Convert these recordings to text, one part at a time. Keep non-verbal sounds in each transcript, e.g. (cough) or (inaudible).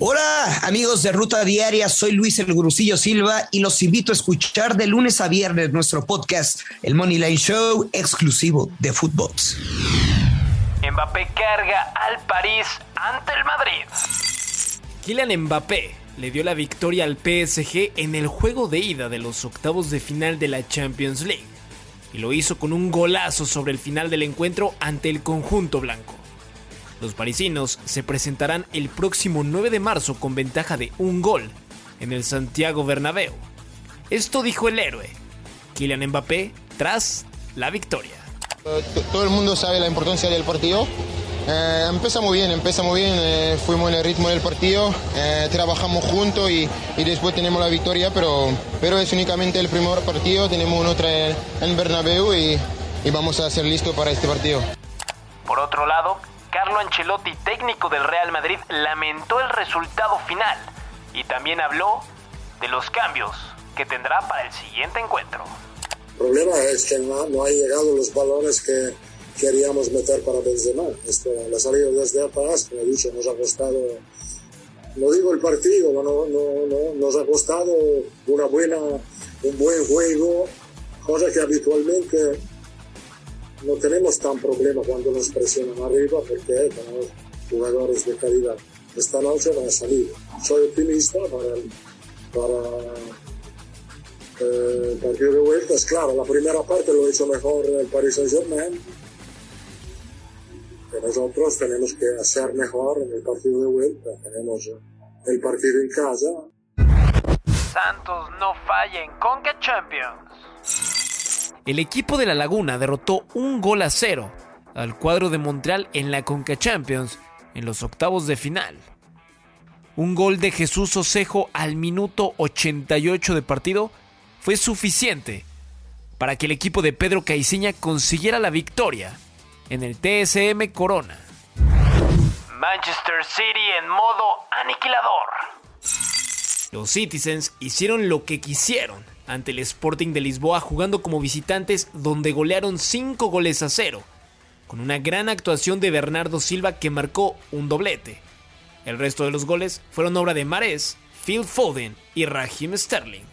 Hola amigos de Ruta Diaria, soy Luis El Gurusillo Silva y los invito a escuchar de lunes a viernes nuestro podcast, el Money Line Show, exclusivo de Footbox. Mbappé carga al París ante el Madrid. Kylian Mbappé le dio la victoria al PSG en el juego de ida de los octavos de final de la Champions League y lo hizo con un golazo sobre el final del encuentro ante el conjunto blanco. Los parisinos se presentarán el próximo 9 de marzo con ventaja de un gol en el Santiago Bernabéu. Esto dijo el héroe, Kylian Mbappé, tras la victoria. Todo el mundo sabe la importancia del partido. Eh, empieza muy bien, empieza muy bien, eh, fuimos en el ritmo del partido, eh, trabajamos juntos y, después tenemos la victoria, pero, pero es únicamente el primer partido, tenemos otro en Bernabéu y, y vamos a ser listos para este partido. Por otro lado, Carlo Ancelotti, técnico del Real Madrid, lamentó el resultado final y también habló de los cambios que tendrá para el siguiente encuentro. El problema es que no, no han llegado los balones que queríamos meter para Benzema. Esto, la salida desde atrás, como he dicho, nos ha costado, no digo el partido, no, no, no, nos ha costado una buena, un buen juego, cosa que habitualmente no tenemos tan problema cuando nos presionan arriba porque tenemos jugadores de calidad. Esta noche van a salir. Soy optimista para el, para, eh, partido de vuelta. Es claro, la primera parte lo hizo mejor el Paris Saint-Germain. nosotros tenemos que hacer mejor en el partido de vuelta. Tenemos el partido en casa. Santos no falla en Conca Champions el equipo de La Laguna derrotó un gol a cero al cuadro de Montreal en la Conca Champions en los octavos de final. Un gol de Jesús Osejo al minuto 88 de partido fue suficiente para que el equipo de Pedro Caiciña consiguiera la victoria en el TSM Corona. Manchester City en modo aniquilador. Los Citizens hicieron lo que quisieron ante el Sporting de Lisboa jugando como visitantes donde golearon 5 goles a 0, con una gran actuación de Bernardo Silva que marcó un doblete. El resto de los goles fueron obra de Mares, Phil Foden y Raheem Sterling.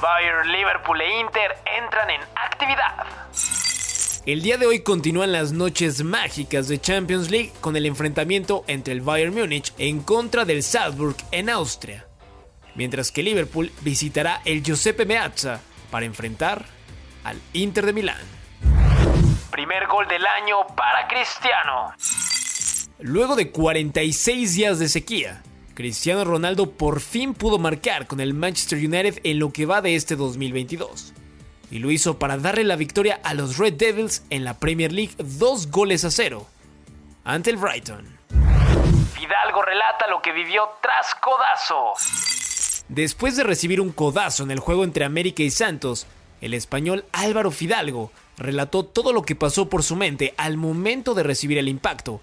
Bayern, Liverpool e Inter entran en actividad. El día de hoy continúan las noches mágicas de Champions League con el enfrentamiento entre el Bayern Múnich en contra del Salzburg en Austria mientras que Liverpool visitará el Giuseppe Meazza para enfrentar al Inter de Milán. Primer gol del año para Cristiano. Luego de 46 días de sequía, Cristiano Ronaldo por fin pudo marcar con el Manchester United en lo que va de este 2022. Y lo hizo para darle la victoria a los Red Devils en la Premier League dos goles a cero ante el Brighton. Fidalgo relata lo que vivió tras codazo. Después de recibir un codazo en el juego entre América y Santos, el español Álvaro Fidalgo relató todo lo que pasó por su mente al momento de recibir el impacto,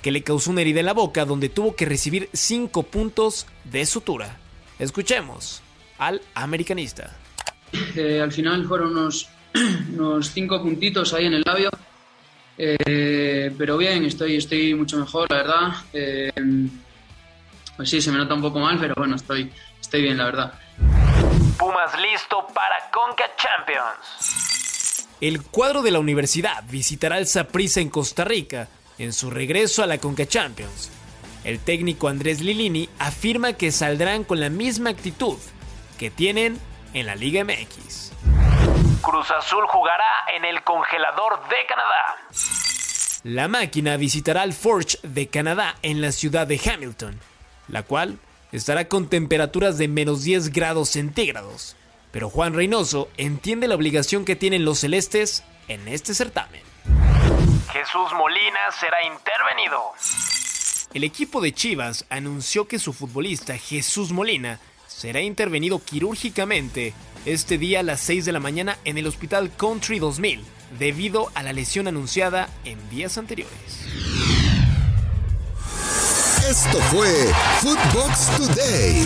que le causó una herida en la boca donde tuvo que recibir 5 puntos de sutura. Escuchemos al americanista. Eh, al final fueron unos, (clears throat) unos cinco puntitos ahí en el labio, eh, pero bien, estoy, estoy mucho mejor, la verdad. Eh, pues sí, se me nota un poco mal, pero bueno, estoy, estoy bien, la verdad. Pumas listo para Conca Champions. El cuadro de la universidad visitará el Saprissa en Costa Rica en su regreso a la Conca Champions. El técnico Andrés Lilini afirma que saldrán con la misma actitud que tienen en la Liga MX. Cruz Azul jugará en el congelador de Canadá. La máquina visitará al Forge de Canadá en la ciudad de Hamilton, la cual estará con temperaturas de menos 10 grados centígrados. Pero Juan Reynoso entiende la obligación que tienen los celestes en este certamen. Jesús Molina será intervenido. El equipo de Chivas anunció que su futbolista Jesús Molina será intervenido quirúrgicamente este día a las 6 de la mañana en el Hospital Country 2000 debido a la lesión anunciada en días anteriores. Esto fue Footbox Today.